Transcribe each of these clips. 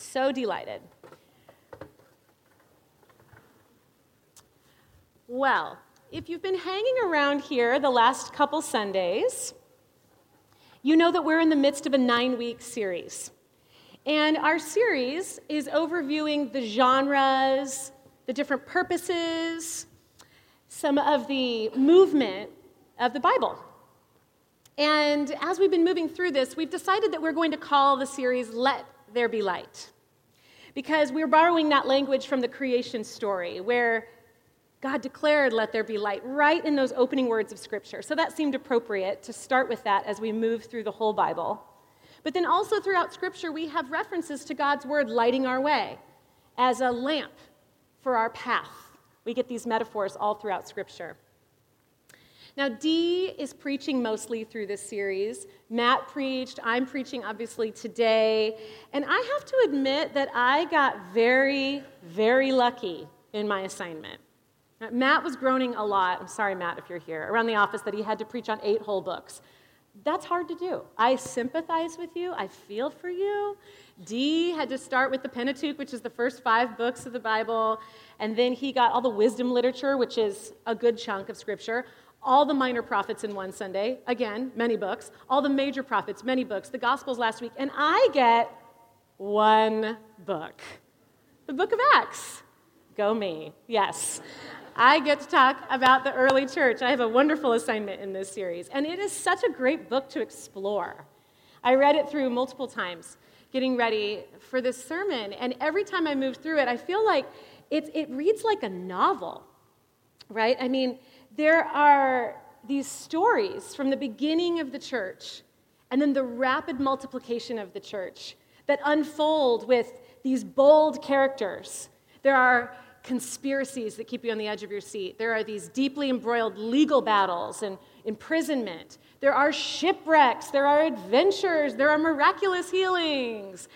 So delighted. Well, if you've been hanging around here the last couple Sundays, you know that we're in the midst of a nine week series. And our series is overviewing the genres, the different purposes, some of the movement of the Bible. And as we've been moving through this, we've decided that we're going to call the series Let There Be Light. Because we're borrowing that language from the creation story, where God declared, Let there be light, right in those opening words of Scripture. So that seemed appropriate to start with that as we move through the whole Bible. But then also throughout Scripture, we have references to God's Word lighting our way as a lamp for our path. We get these metaphors all throughout Scripture. Now, Dee is preaching mostly through this series. Matt preached, I'm preaching obviously today. And I have to admit that I got very, very lucky in my assignment. Matt was groaning a lot. I'm sorry, Matt, if you're here, around the office that he had to preach on eight whole books. That's hard to do. I sympathize with you. I feel for you. Dee had to start with the Pentateuch, which is the first five books of the Bible, and then he got all the wisdom literature, which is a good chunk of scripture, all the minor prophets in one Sunday, again, many books, all the major prophets, many books, the Gospels last week, and I get one book the book of Acts. Go me, yes. I get to talk about the early church. I have a wonderful assignment in this series, and it is such a great book to explore. I read it through multiple times getting ready for this sermon, and every time I move through it, I feel like it, it reads like a novel, right? I mean, there are these stories from the beginning of the church and then the rapid multiplication of the church that unfold with these bold characters. There are conspiracies that keep you on the edge of your seat. There are these deeply embroiled legal battles and imprisonment. There are shipwrecks. There are adventures. There are miraculous healings.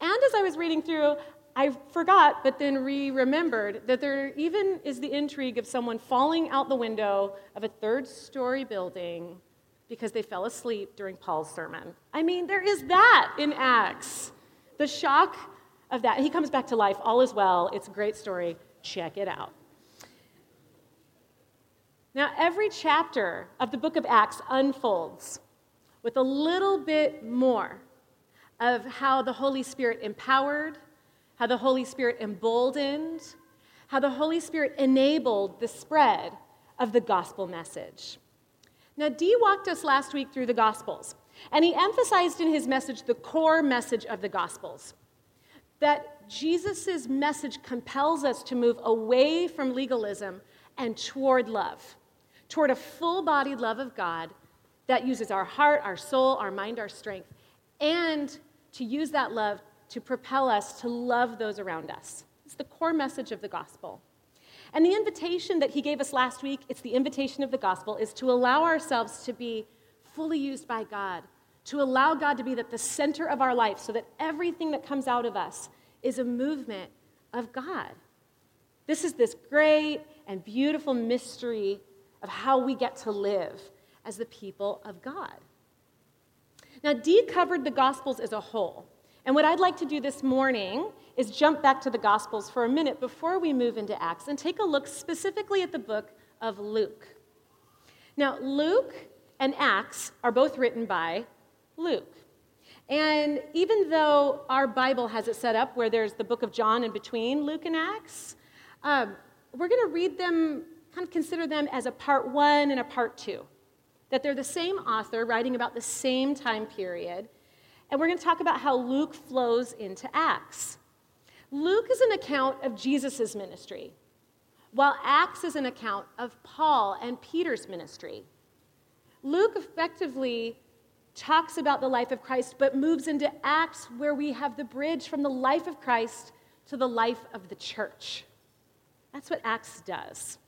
And as I was reading through, I forgot, but then re remembered that there even is the intrigue of someone falling out the window of a third story building because they fell asleep during Paul's sermon. I mean, there is that in Acts. The shock of that. He comes back to life, all is well. It's a great story. Check it out. Now, every chapter of the book of Acts unfolds with a little bit more of how the Holy Spirit empowered, how the Holy Spirit emboldened, how the Holy Spirit enabled the spread of the gospel message. Now, Dee walked us last week through the Gospels, and he emphasized in his message the core message of the Gospels that Jesus' message compels us to move away from legalism and toward love, toward a full bodied love of God that uses our heart, our soul, our mind, our strength, and to use that love to propel us to love those around us. It's the core message of the gospel. And the invitation that he gave us last week, it's the invitation of the gospel, is to allow ourselves to be fully used by God to allow God to be at the center of our life so that everything that comes out of us is a movement of God. This is this great and beautiful mystery of how we get to live as the people of God. Now, Dee covered the Gospels as a whole. And what I'd like to do this morning is jump back to the Gospels for a minute before we move into Acts and take a look specifically at the book of Luke. Now, Luke and Acts are both written by Luke. And even though our Bible has it set up where there's the book of John in between Luke and Acts, um, we're going to read them, kind of consider them as a part one and a part two. That they're the same author writing about the same time period. And we're going to talk about how Luke flows into Acts. Luke is an account of Jesus' ministry, while Acts is an account of Paul and Peter's ministry. Luke effectively talks about the life of Christ, but moves into Acts where we have the bridge from the life of Christ to the life of the church. That's what Acts does.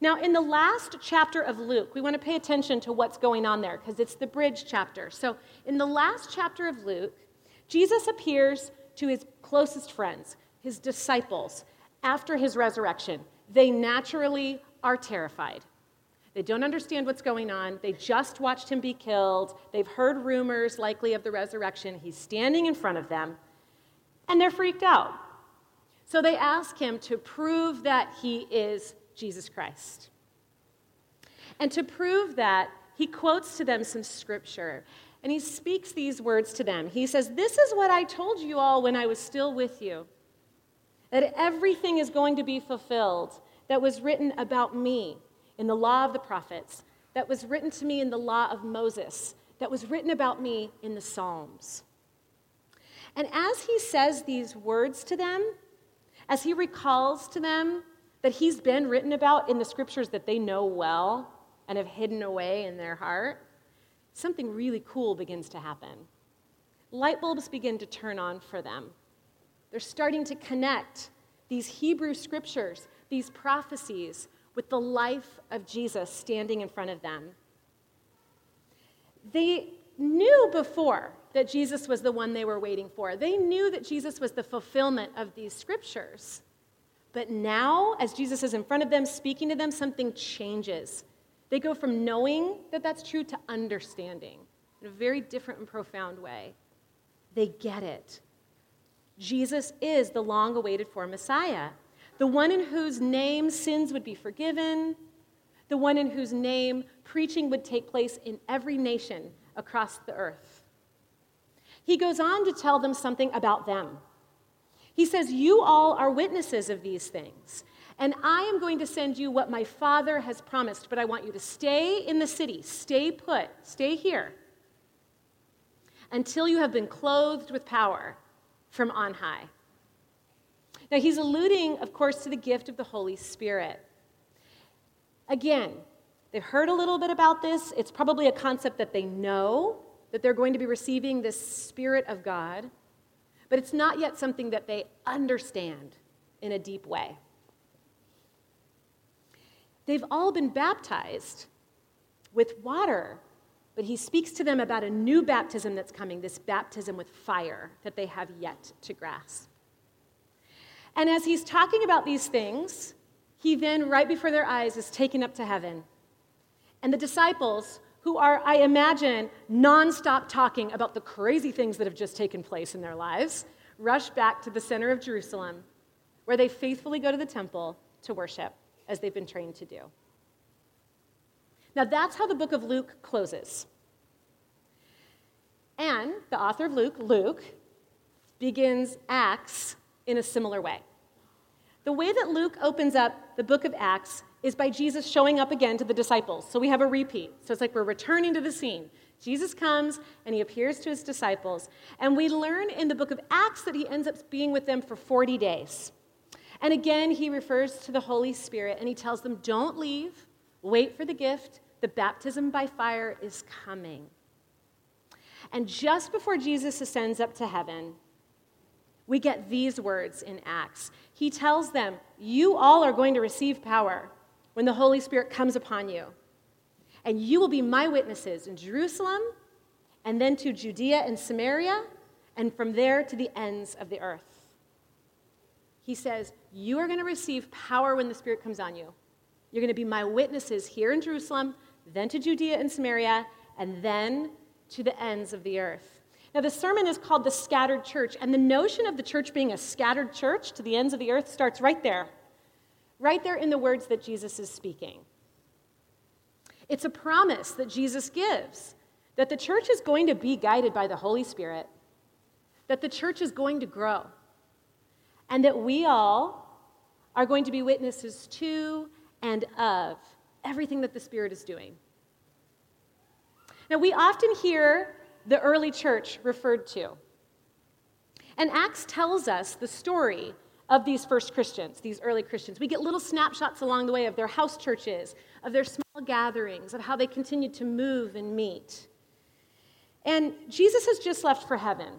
Now, in the last chapter of Luke, we want to pay attention to what's going on there because it's the bridge chapter. So, in the last chapter of Luke, Jesus appears to his closest friends, his disciples, after his resurrection. They naturally are terrified. They don't understand what's going on. They just watched him be killed. They've heard rumors, likely, of the resurrection. He's standing in front of them. And they're freaked out. So they ask him to prove that he is Jesus Christ. And to prove that, he quotes to them some scripture. And he speaks these words to them. He says, This is what I told you all when I was still with you that everything is going to be fulfilled that was written about me in the law of the prophets, that was written to me in the law of Moses, that was written about me in the Psalms. And as he says these words to them, as he recalls to them that he's been written about in the scriptures that they know well and have hidden away in their heart, something really cool begins to happen. Light bulbs begin to turn on for them. They're starting to connect these Hebrew scriptures, these prophecies, with the life of Jesus standing in front of them. They knew before that Jesus was the one they were waiting for. They knew that Jesus was the fulfillment of these scriptures. But now, as Jesus is in front of them, speaking to them, something changes. They go from knowing that that's true to understanding in a very different and profound way. They get it. Jesus is the long awaited for Messiah, the one in whose name sins would be forgiven, the one in whose name preaching would take place in every nation across the earth. He goes on to tell them something about them. He says, You all are witnesses of these things. And I am going to send you what my father has promised, but I want you to stay in the city, stay put, stay here, until you have been clothed with power from on high. Now, he's alluding, of course, to the gift of the Holy Spirit. Again, they've heard a little bit about this. It's probably a concept that they know that they're going to be receiving this Spirit of God, but it's not yet something that they understand in a deep way. They've all been baptized with water, but he speaks to them about a new baptism that's coming, this baptism with fire that they have yet to grasp. And as he's talking about these things, he then, right before their eyes, is taken up to heaven. And the disciples, who are, I imagine, nonstop talking about the crazy things that have just taken place in their lives, rush back to the center of Jerusalem, where they faithfully go to the temple to worship as they've been trained to do. Now, that's how the book of Luke closes. And the author of Luke, Luke, begins Acts in a similar way. The way that Luke opens up the book of Acts is by Jesus showing up again to the disciples. So we have a repeat. So it's like we're returning to the scene. Jesus comes and he appears to his disciples. And we learn in the book of Acts that he ends up being with them for 40 days. And again, he refers to the Holy Spirit and he tells them, Don't leave, wait for the gift. The baptism by fire is coming. And just before Jesus ascends up to heaven, we get these words in Acts. He tells them, You all are going to receive power when the Holy Spirit comes upon you. And you will be my witnesses in Jerusalem, and then to Judea and Samaria, and from there to the ends of the earth. He says, You are going to receive power when the Spirit comes on you. You're going to be my witnesses here in Jerusalem, then to Judea and Samaria, and then to the ends of the earth. Now, the sermon is called the scattered church, and the notion of the church being a scattered church to the ends of the earth starts right there, right there in the words that Jesus is speaking. It's a promise that Jesus gives that the church is going to be guided by the Holy Spirit, that the church is going to grow, and that we all are going to be witnesses to and of everything that the Spirit is doing. Now, we often hear the early church referred to. And Acts tells us the story of these first Christians, these early Christians. We get little snapshots along the way of their house churches, of their small gatherings, of how they continued to move and meet. And Jesus has just left for heaven.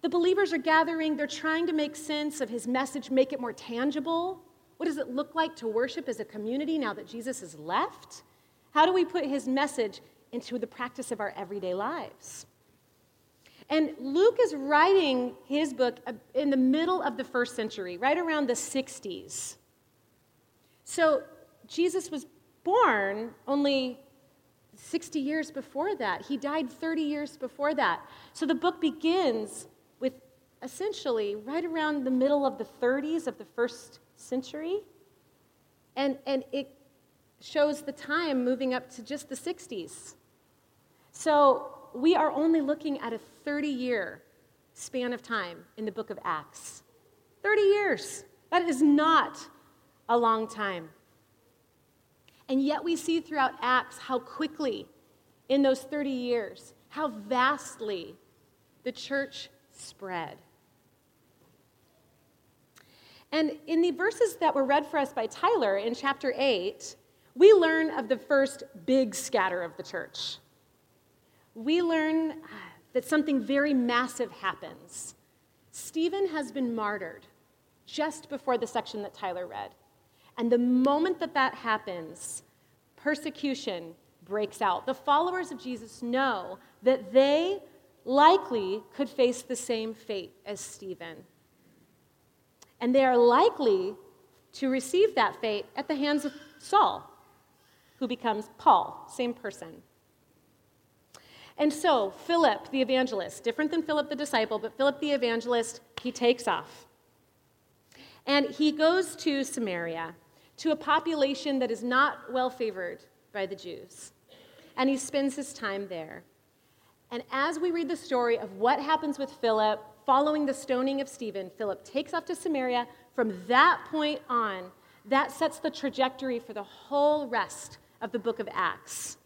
The believers are gathering, they're trying to make sense of his message, make it more tangible. What does it look like to worship as a community now that Jesus has left? How do we put his message into the practice of our everyday lives? And Luke is writing his book uh, in the middle of the first century, right around the 60s. So Jesus was born only 60 years before that. He died 30 years before that. So the book begins with essentially right around the middle of the 30s of the first century. And, and it shows the time moving up to just the 60s. So we are only looking at a 30 year span of time in the book of Acts. 30 years. That is not a long time. And yet we see throughout Acts how quickly, in those 30 years, how vastly the church spread. And in the verses that were read for us by Tyler in chapter 8, we learn of the first big scatter of the church. We learn uh, that something very massive happens. Stephen has been martyred just before the section that Tyler read. And the moment that that happens, persecution breaks out. The followers of Jesus know that they likely could face the same fate as Stephen. And they are likely to receive that fate at the hands of Saul, who becomes Paul, same person. And so, Philip the evangelist, different than Philip the disciple, but Philip the evangelist, he takes off. And he goes to Samaria, to a population that is not well favored by the Jews. And he spends his time there. And as we read the story of what happens with Philip following the stoning of Stephen, Philip takes off to Samaria. From that point on, that sets the trajectory for the whole rest of the book of Acts.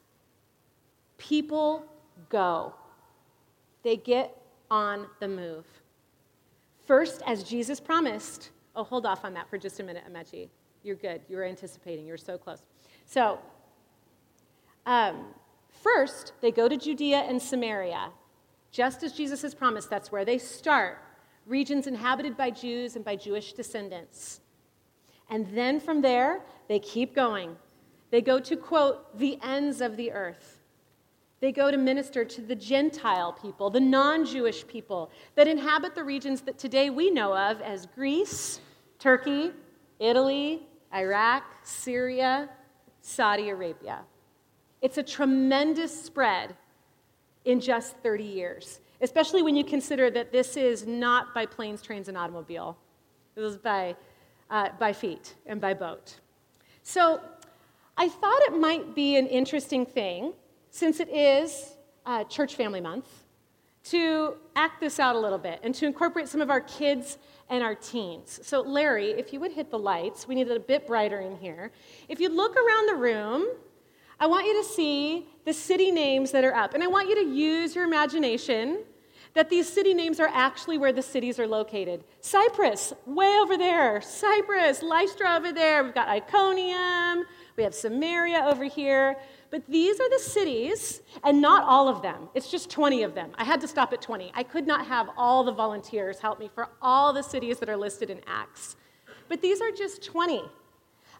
People go, they get on the move. First, as Jesus promised, oh, hold off on that for just a minute, Amechi. You're good. You were anticipating. You were so close. So, um, first, they go to Judea and Samaria. Just as Jesus has promised, that's where they start regions inhabited by Jews and by Jewish descendants. And then from there, they keep going. They go to, quote, the ends of the earth. They go to minister to the Gentile people, the non Jewish people that inhabit the regions that today we know of as Greece, Turkey, Italy, Iraq, Syria, Saudi Arabia. It's a tremendous spread in just 30 years, especially when you consider that this is not by planes, trains, and automobile. It was by, uh, by feet and by boat. So I thought it might be an interesting thing since it is uh, Church Family Month, to act this out a little bit and to incorporate some of our kids and our teens. So, Larry, if you would hit the lights, we need it a bit brighter in here. If you look around the room, I want you to see the city names that are up. And I want you to use your imagination that these city names are actually where the cities are located. Cyprus, way over there. Cyprus, Lystra over there. We've got Iconium. We have Samaria over here. But these are the cities, and not all of them. It's just 20 of them. I had to stop at 20. I could not have all the volunteers help me for all the cities that are listed in Acts. But these are just 20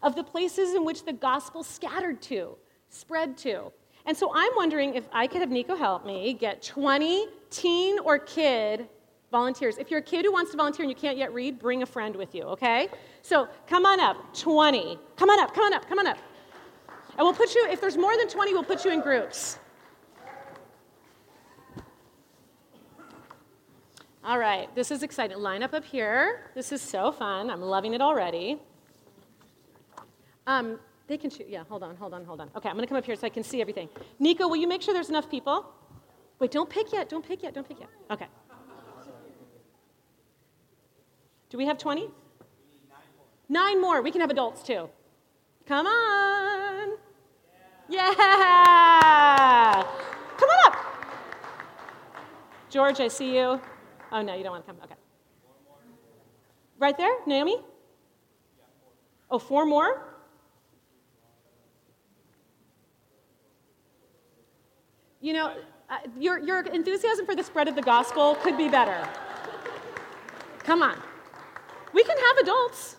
of the places in which the gospel scattered to, spread to. And so I'm wondering if I could have Nico help me get 20 teen or kid volunteers. If you're a kid who wants to volunteer and you can't yet read, bring a friend with you, okay? So come on up, 20. Come on up, come on up, come on up. And we'll put you, if there's more than 20, we'll put you in groups. All right, this is exciting. Line up up here. This is so fun. I'm loving it already. Um, they can shoot. Yeah, hold on, hold on, hold on. Okay, I'm going to come up here so I can see everything. Nico, will you make sure there's enough people? Wait, don't pick yet. Don't pick yet. Don't pick yet. Okay. Do we have 20? Nine more. We can have adults too. Come on. Yeah. Come on up. George, I see you. Oh, no, you don't want to come. Okay. Right there, Naomi? Oh, four more? You know, uh, your, your enthusiasm for the spread of the gospel could be better. Come on. We can have adults.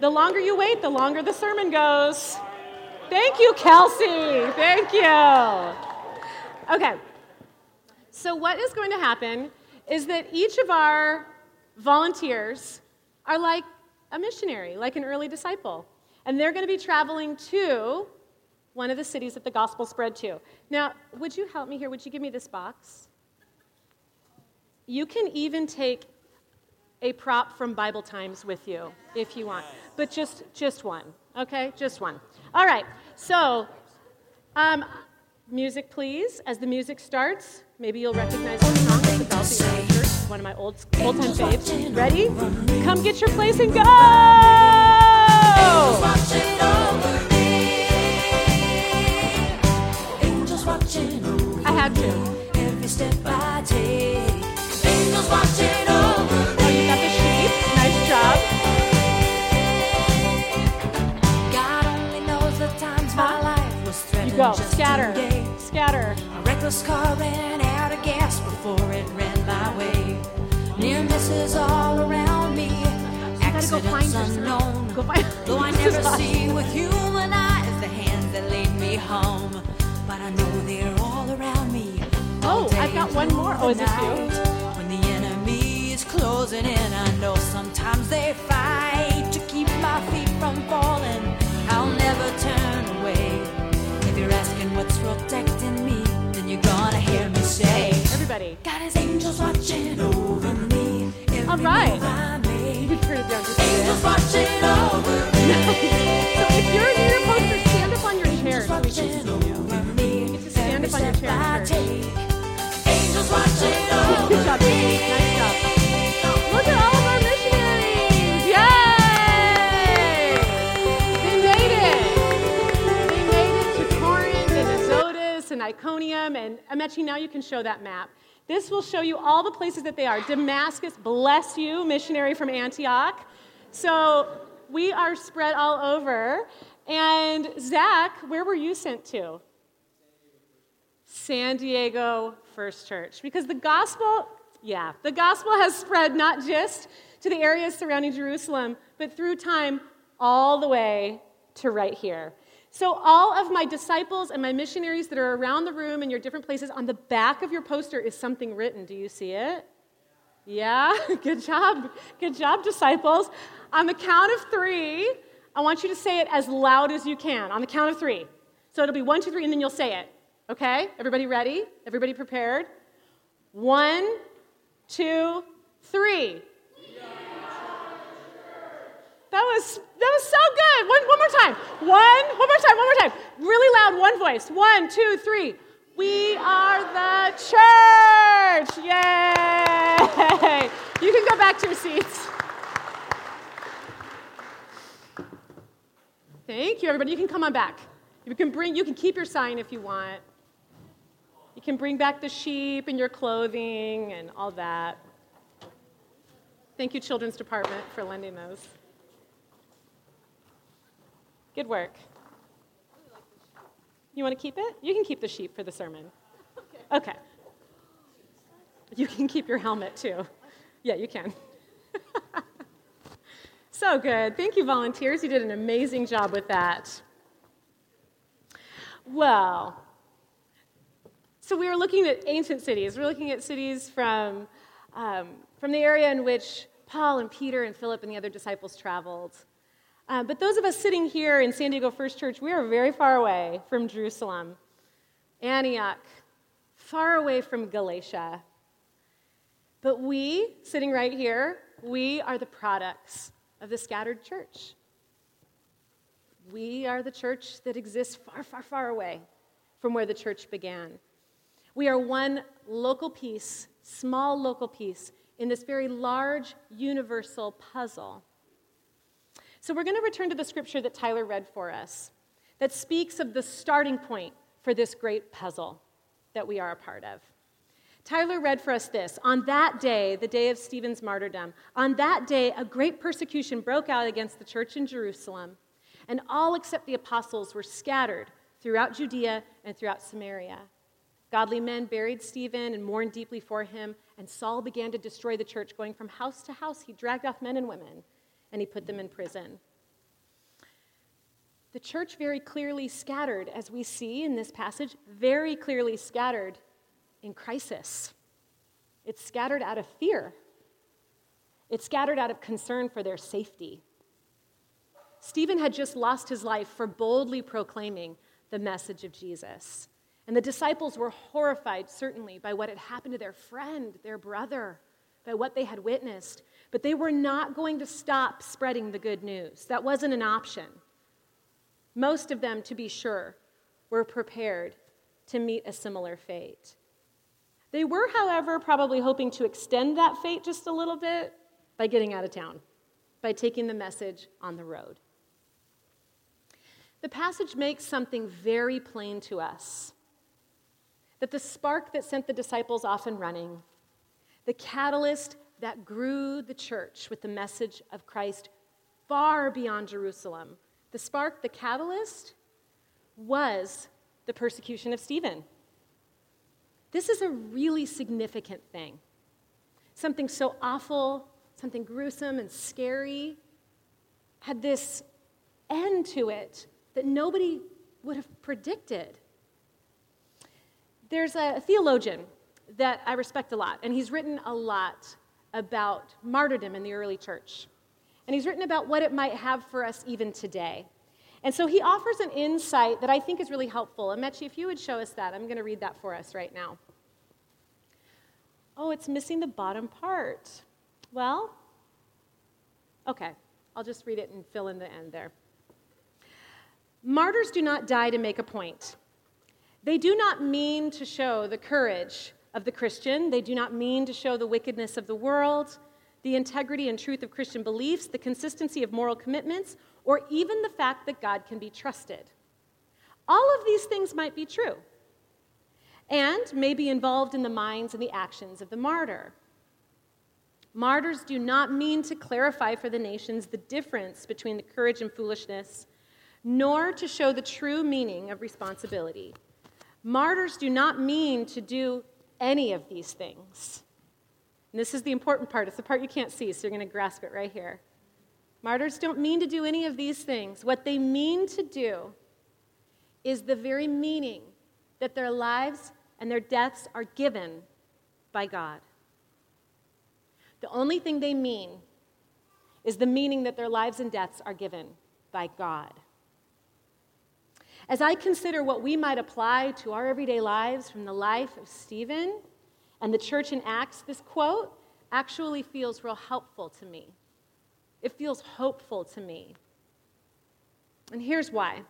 The longer you wait, the longer the sermon goes. Thank you, Kelsey. Thank you. Okay. So, what is going to happen is that each of our volunteers are like a missionary, like an early disciple. And they're going to be traveling to one of the cities that the gospel spread to. Now, would you help me here? Would you give me this box? You can even take a prop from Bible Times with you if you want, but just just one, okay? Just one. All right. So, um, music, please. As the music starts, maybe you'll recognize the song. It's about the church, one of my old old time faves. Ready? Come get your place and go. I had to. Every step I take, angels watching go. Scatter. Scatter. A reckless car ran out of gas before it ran my way. Near misses all around me. You gotta go find Accidents yourself. unknown. Go find. Though I never see with human eyes the hands that lead me home, but I know they're all around me. Oh, all Oh, I've got one more. Oh, is you? night. When the enemy is closing in, I know sometimes they fight to keep my feet from falling. I'll never turn away. What's protecting me, then you're gonna hear me say, Everybody. God has angels watching over me. Every All right. move I make. You turn it down just a Angels watching over me. Iconium, and Amechi, now you can show that map. This will show you all the places that they are. Damascus, bless you, missionary from Antioch. So we are spread all over. And Zach, where were you sent to? San Diego First Church. Because the gospel, yeah, the gospel has spread not just to the areas surrounding Jerusalem, but through time all the way to right here. So, all of my disciples and my missionaries that are around the room in your different places, on the back of your poster is something written. Do you see it? Yeah, good job. Good job, disciples. On the count of three, I want you to say it as loud as you can. On the count of three. So it'll be one, two, three, and then you'll say it. Okay? Everybody ready? Everybody prepared? One, two, three. Was that was so good. One, one more time. One, one more time, one more time. Really loud, one voice. One, two, three. We are the church. Yay! You can go back to your seats. Thank you, everybody. You can come on back. You can bring. You can keep your sign if you want. You can bring back the sheep and your clothing and all that. Thank you, Children's Department, for lending those. Good work. You want to keep it? You can keep the sheep for the sermon. Okay. You can keep your helmet too. Yeah, you can. so good. Thank you, volunteers. You did an amazing job with that. Well, so we are looking at ancient cities. We're looking at cities from, um, from the area in which Paul and Peter and Philip and the other disciples traveled. Uh, but those of us sitting here in San Diego First Church, we are very far away from Jerusalem, Antioch, far away from Galatia. But we, sitting right here, we are the products of the scattered church. We are the church that exists far, far, far away from where the church began. We are one local piece, small local piece, in this very large universal puzzle. So we're going to return to the scripture that Tyler read for us that speaks of the starting point for this great puzzle that we are a part of. Tyler read for us this On that day, the day of Stephen's martyrdom, on that day, a great persecution broke out against the church in Jerusalem, and all except the apostles were scattered throughout Judea and throughout Samaria. Godly men buried Stephen and mourned deeply for him, and Saul began to destroy the church, going from house to house. He dragged off men and women and he put them in prison. The church very clearly scattered, as we see in this passage, very clearly scattered in crisis. It's scattered out of fear, it's scattered out of concern for their safety. Stephen had just lost his life for boldly proclaiming the message of Jesus. And the disciples were horrified, certainly, by what had happened to their friend, their brother, by what they had witnessed. But they were not going to stop spreading the good news. That wasn't an option. Most of them, to be sure, were prepared to meet a similar fate. They were, however, probably hoping to extend that fate just a little bit by getting out of town, by taking the message on the road. The passage makes something very plain to us that the spark that sent the disciples off and running, the catalyst that grew the church with the message of Christ far beyond Jerusalem, the spark, the catalyst, was the persecution of Stephen. This is a really significant thing. Something so awful, something gruesome and scary, had this end to it that nobody would have predicted. There's a theologian that I respect a lot, and he's written a lot about martyrdom in the early church. And he's written about what it might have for us even today. And so he offers an insight that I think is really helpful. Amechi, if you would show us that, I'm going to read that for us right now. Oh, it's missing the bottom part. Well, okay, I'll just read it and fill in the end there. Martyrs do not die to make a point. They do not mean to show the courage of the Christian. They do not mean to show the wickedness of the world, the integrity and truth of Christian beliefs, the consistency of moral commitments, or even the fact that God can be trusted. All of these things might be true and may be involved in the minds and the actions of the martyr. Martyrs do not mean to clarify for the nations the difference between the courage and foolishness, nor to show the true meaning of responsibility. Martyrs do not mean to do any of these things. And this is the important part. It's the part you can't see, so you're going to grasp it right here. Martyrs don't mean to do any of these things. What they mean to do is the very meaning that their lives and their deaths are given by God. The only thing they mean is the meaning that their lives and deaths are given by God. As I consider what we might apply to our everyday lives from the life of Stephen and the church in Acts, this quote actually feels real helpful to me. It feels hopeful to me. And here's why.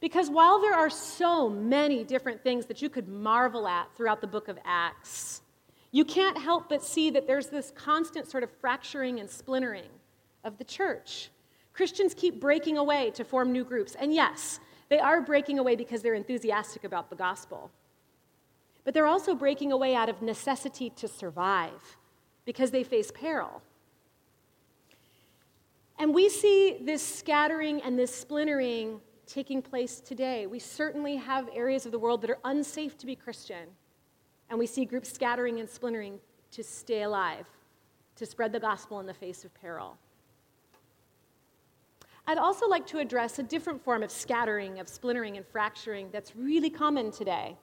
Because while there are so many different things that you could marvel at throughout the book of Acts, you can't help but see that there's this constant sort of fracturing and splintering of the church. Christians keep breaking away to form new groups. And yes, they are breaking away because they're enthusiastic about the gospel. But they're also breaking away out of necessity to survive because they face peril. And we see this scattering and this splintering taking place today. We certainly have areas of the world that are unsafe to be Christian. And we see groups scattering and splintering to stay alive, to spread the gospel in the face of peril. I'd also like to address a different form of scattering, of splintering, and fracturing that's really common today.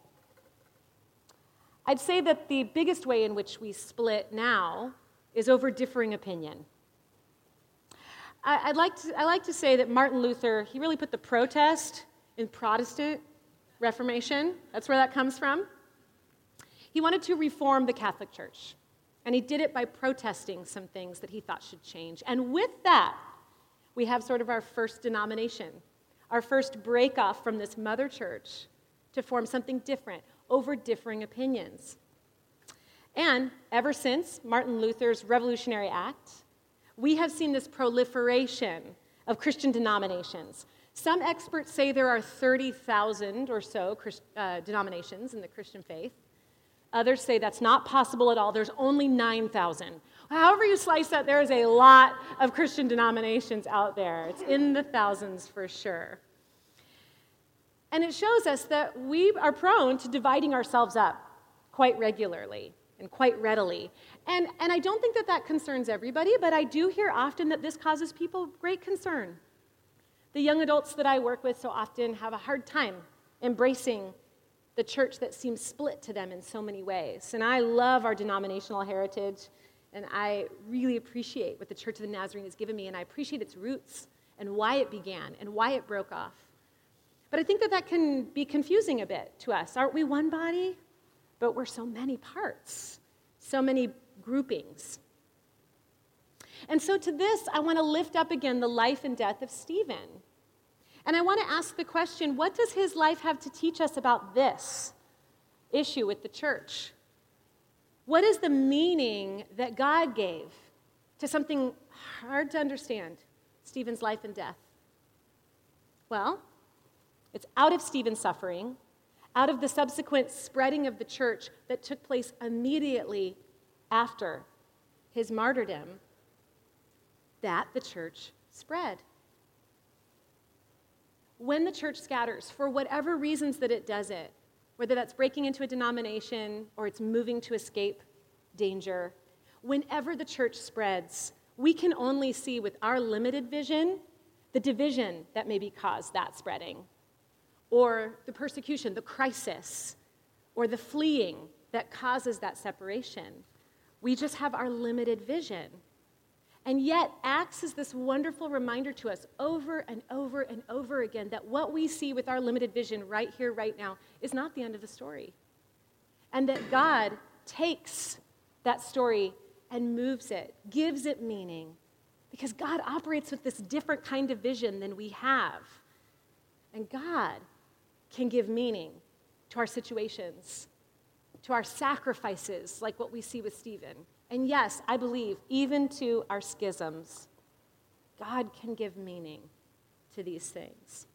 I'd say that the biggest way in which we split now is over differing opinion. I, would like to, I like to say that Martin Luther, he really put the protest in Protestant Reformation. That's where that comes from. He wanted to reform the Catholic Church, and he did it by protesting some things that he thought should change. And with that, we have sort of our first denomination, our first break off from this mother church to form something different over differing opinions. And ever since Martin Luther's Revolutionary Act, we have seen this proliferation of Christian denominations. Some experts say there are 30,000 or so uh, denominations in the Christian faith. Others say that's not possible at all. There's only 9,000. However, you slice that, there is a lot of Christian denominations out there. It's in the thousands for sure. And it shows us that we are prone to dividing ourselves up quite regularly and quite readily. And, and I don't think that that concerns everybody, but I do hear often that this causes people great concern. The young adults that I work with so often have a hard time embracing the church that seems split to them in so many ways. And I love our denominational heritage, and I really appreciate what the Church of the Nazarene has given me, and I appreciate its roots and why it began and why it broke off. But I think that that can be confusing a bit to us. Aren't we one body? But we're so many parts, so many groupings. And so, to this, I want to lift up again the life and death of Stephen. And I want to ask the question what does his life have to teach us about this issue with the church? What is the meaning that God gave to something hard to understand Stephen's life and death? Well, it's out of Stephen's suffering, out of the subsequent spreading of the church that took place immediately after his martyrdom, that the church spread. When the church scatters, for whatever reasons that it does it, whether that's breaking into a denomination or it's moving to escape danger, whenever the church spreads, we can only see with our limited vision the division that maybe caused that spreading, or the persecution, the crisis, or the fleeing that causes that separation. We just have our limited vision. And yet, Acts is this wonderful reminder to us over and over and over again that what we see with our limited vision right here, right now, is not the end of the story. And that God takes that story and moves it, gives it meaning, because God operates with this different kind of vision than we have. And God can give meaning to our situations, to our sacrifices, like what we see with Stephen. And yes, I believe even to our schisms, God can give meaning to these things.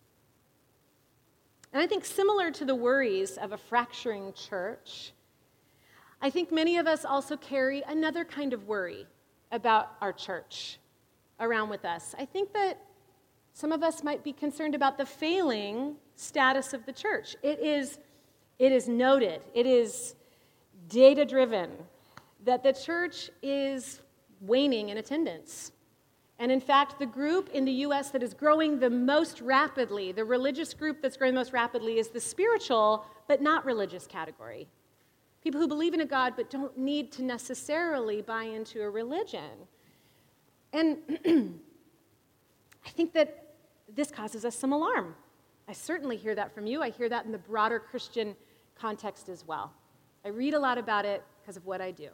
And I think similar to the worries of a fracturing church, I think many of us also carry another kind of worry about our church around with us. I think that some of us might be concerned about the failing status of the church. It is, it is noted, it is data driven that the church is waning in attendance. And in fact, the group in the US that is growing the most rapidly, the religious group that's growing the most rapidly, is the spiritual but not religious category. People who believe in a God but don't need to necessarily buy into a religion. And I think that this causes us some alarm. I certainly hear that from you. I hear that in the broader Christian context as well. I read a lot about it because of what I do.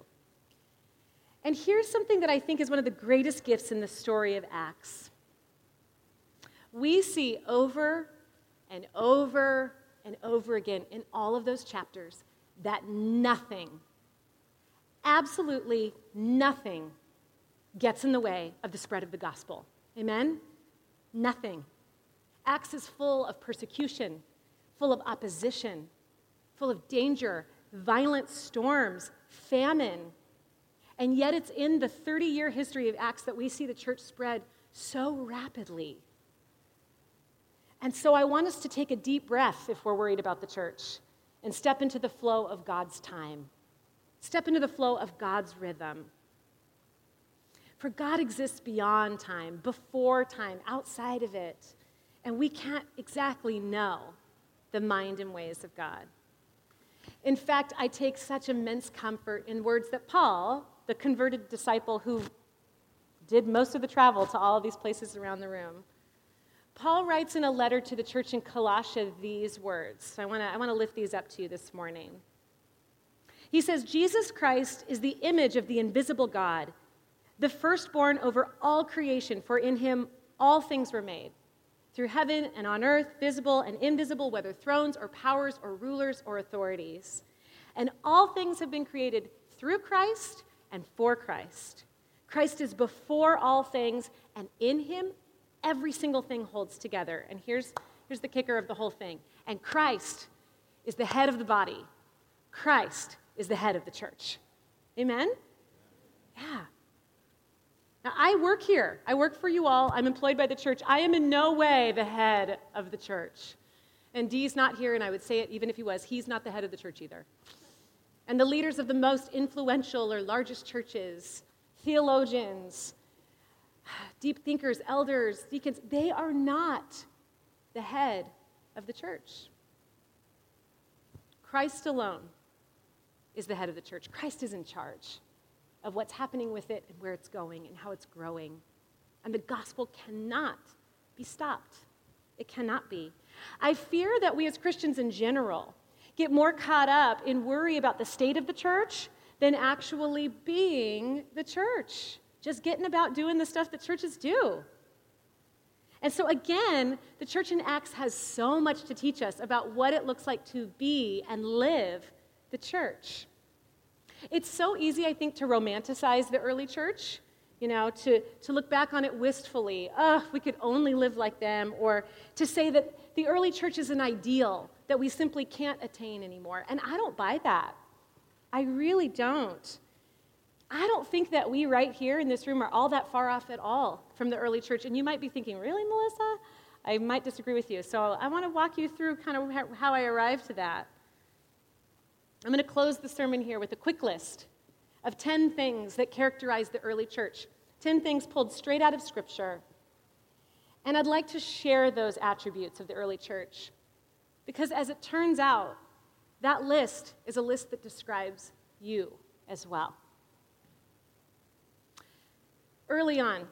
And here's something that I think is one of the greatest gifts in the story of Acts. We see over and over and over again in all of those chapters that nothing, absolutely nothing, gets in the way of the spread of the gospel. Amen? Nothing. Acts is full of persecution, full of opposition, full of danger, violent storms, famine. And yet, it's in the 30 year history of Acts that we see the church spread so rapidly. And so, I want us to take a deep breath if we're worried about the church and step into the flow of God's time, step into the flow of God's rhythm. For God exists beyond time, before time, outside of it. And we can't exactly know the mind and ways of God. In fact, I take such immense comfort in words that Paul, the converted disciple who did most of the travel to all of these places around the room, Paul writes in a letter to the church in Colossia these words. So I want to I wanna lift these up to you this morning. He says, Jesus Christ is the image of the invisible God the firstborn over all creation, for in him all things were made. Through heaven and on earth, visible and invisible, whether thrones or powers or rulers or authorities. And all things have been created through Christ and for Christ. Christ is before all things, and in him, every single thing holds together. And here's, here's the kicker of the whole thing. And Christ is the head of the body, Christ is the head of the church. Amen? Yeah. Now, I work here. I work for you all. I'm employed by the church. I am in no way the head of the church. And Dee's not here, and I would say it even if he was. He's not the head of the church either. And the leaders of the most influential or largest churches, theologians, deep thinkers, elders, deacons, they are not the head of the church. Christ alone is the head of the church. Christ is in charge of what's happening with it and where it's going and how it's growing. And the gospel cannot be stopped. It cannot be. I fear that we as Christians in general get more caught up in worry about the state of the church than actually being the church, just getting about doing the stuff that churches do. And so, again, the church in Acts has so much to teach us about what it looks like to be and live the church. It's so easy, I think, to romanticize the early church, you know, to, to look back on it wistfully. Oh, we could only live like them, or to say that the early church is an ideal that we simply can't attain anymore. And I don't buy that. I really don't. I don't think that we right here in this room are all that far off at all from the early church. And you might be thinking, really, Melissa? I might disagree with you. So I want to walk you through kind of how I arrived to that. I'm going to close the sermon here with a quick list of 10 things that characterize the early church, 10 things pulled straight out of Scripture. And I'd like to share those attributes of the early church because, as it turns out, that list is a list that describes you as well. Early on,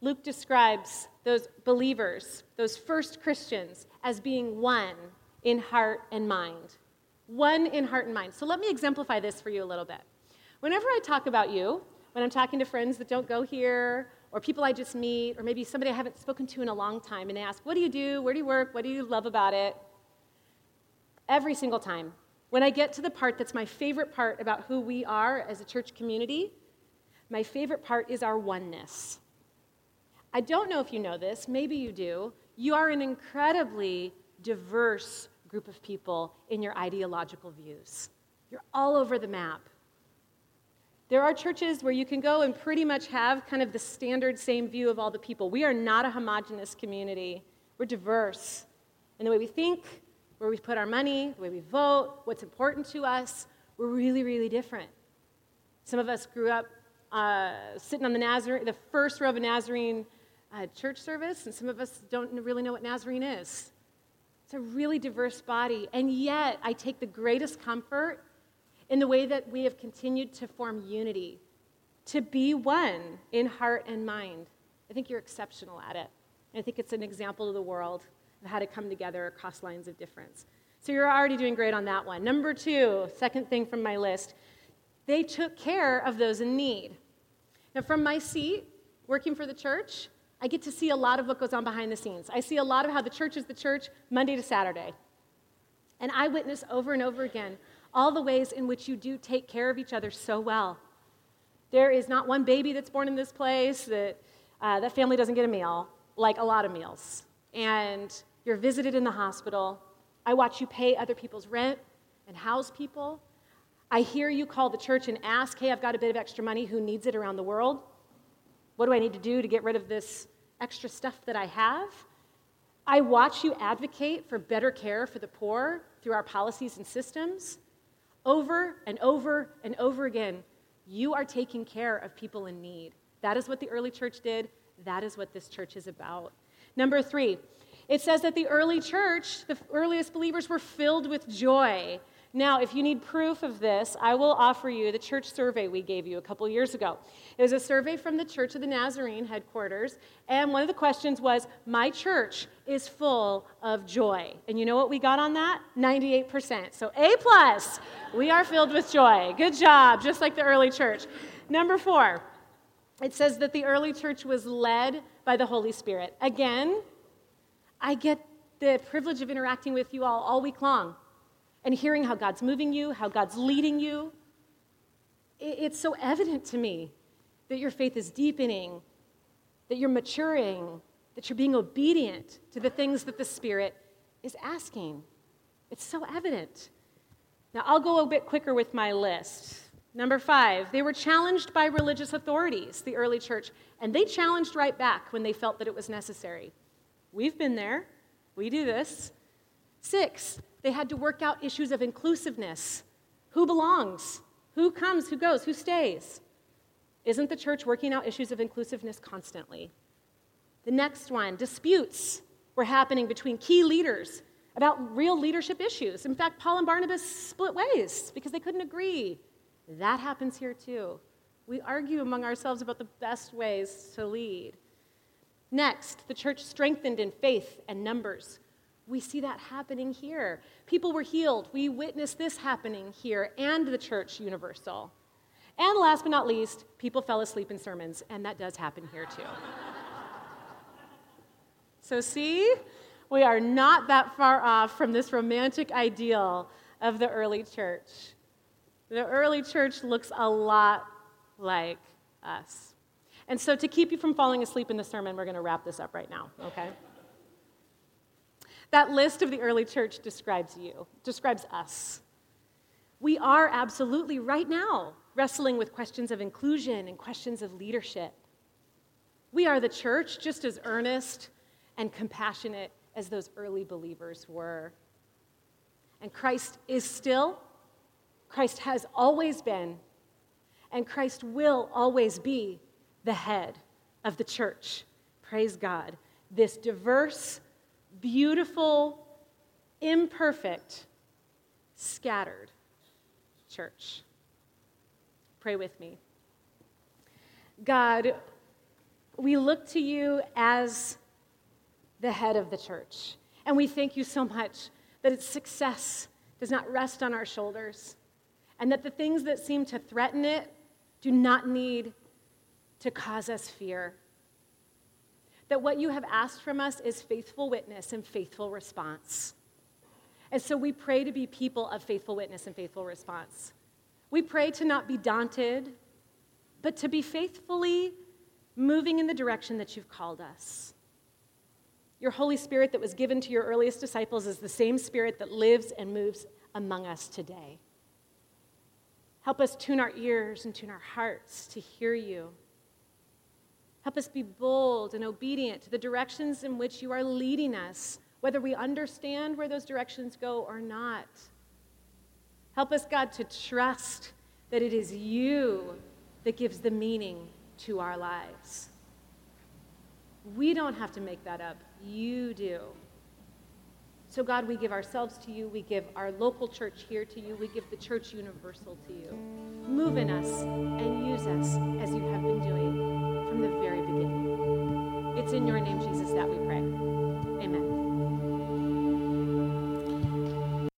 Luke describes those believers, those first Christians, as being one in heart and mind. One in heart and mind. So let me exemplify this for you a little bit. Whenever I talk about you, when I'm talking to friends that don't go here, or people I just meet, or maybe somebody I haven't spoken to in a long time, and they ask, What do you do? Where do you work? What do you love about it? Every single time, when I get to the part that's my favorite part about who we are as a church community, my favorite part is our oneness. I don't know if you know this, maybe you do. You are an incredibly diverse group of people in your ideological views. You're all over the map. There are churches where you can go and pretty much have kind of the standard same view of all the people. We are not a homogenous community, we're diverse in the way we think, where we put our money, the way we vote, what's important to us. We're really, really different. Some of us grew up uh, sitting on the Nazarene, the first row of a Nazarene uh, church service, and some of us don't really know what Nazarene is. It's a really diverse body, and yet I take the greatest comfort in the way that we have continued to form unity, to be one in heart and mind. I think you're exceptional at it. I think it's an example to the world of how to come together across lines of difference. So you're already doing great on that one. Number two, second thing from my list, they took care of those in need. Now, from my seat, working for the church, I get to see a lot of what goes on behind the scenes. I see a lot of how the church is the church Monday to Saturday. And I witness over and over again all the ways in which you do take care of each other so well. There is not one baby that's born in this place that uh, that family doesn't get a meal, like a lot of meals. And you're visited in the hospital. I watch you pay other people's rent and house people. I hear you call the church and ask, hey, I've got a bit of extra money. Who needs it around the world? What do I need to do to get rid of this extra stuff that I have? I watch you advocate for better care for the poor through our policies and systems. Over and over and over again, you are taking care of people in need. That is what the early church did. That is what this church is about. Number three, it says that the early church, the earliest believers, were filled with joy. Now, if you need proof of this, I will offer you the church survey we gave you a couple years ago. It was a survey from the Church of the Nazarene headquarters, and one of the questions was My church is full of joy. And you know what we got on that? 98%. So, A plus, we are filled with joy. Good job, just like the early church. Number four, it says that the early church was led by the Holy Spirit. Again, I get the privilege of interacting with you all all week long and hearing how God's moving you, how God's leading you, it's so evident to me that your faith is deepening, that you're maturing, that you're being obedient to the things that the Spirit is asking. It's so evident. Now, I'll go a bit quicker with my list. Number five, they were challenged by religious authorities, the early church, and they challenged right back when they felt that it was necessary. We've been there, we do this. Six, they had to work out issues of inclusiveness. Who belongs? Who comes? Who goes? Who stays? Isn't the church working out issues of inclusiveness constantly? The next one disputes were happening between key leaders about real leadership issues. In fact, Paul and Barnabas split ways because they couldn't agree. That happens here too. We argue among ourselves about the best ways to lead. Next, the church strengthened in faith and numbers. We see that happening here. People were healed. We witnessed this happening here and the church universal. And last but not least, people fell asleep in sermons, and that does happen here too. so, see, we are not that far off from this romantic ideal of the early church. The early church looks a lot like us. And so, to keep you from falling asleep in the sermon, we're going to wrap this up right now, okay? That list of the early church describes you, describes us. We are absolutely right now wrestling with questions of inclusion and questions of leadership. We are the church just as earnest and compassionate as those early believers were. And Christ is still, Christ has always been, and Christ will always be the head of the church. Praise God. This diverse, beautiful, imperfect, scattered church. Pray with me. God, we look to you as the head of the church, and we thank you so much that its success does not rest on our shoulders, and that the things that seem to threaten it do not need to cause us fear. That what you have asked from us is faithful witness and faithful response. And so we pray to be people of faithful witness and faithful response. We pray to not be daunted, but to be faithfully moving in the direction that you've called us. Your Holy Spirit that was given to your earliest disciples is the same Spirit that lives and moves among us today. Help us tune our ears and tune our hearts to hear you. Help us be bold and obedient to the directions in which you are leading us, whether we understand where those directions go or not. Help us, God, to trust that it is you that gives the meaning to our lives. We don't have to make that up, you do. So, God, we give ourselves to you. We give our local church here to you. We give the church universal to you. Move in us and use us as you have been doing from the very beginning. It's in your name, Jesus, that we pray. Amen.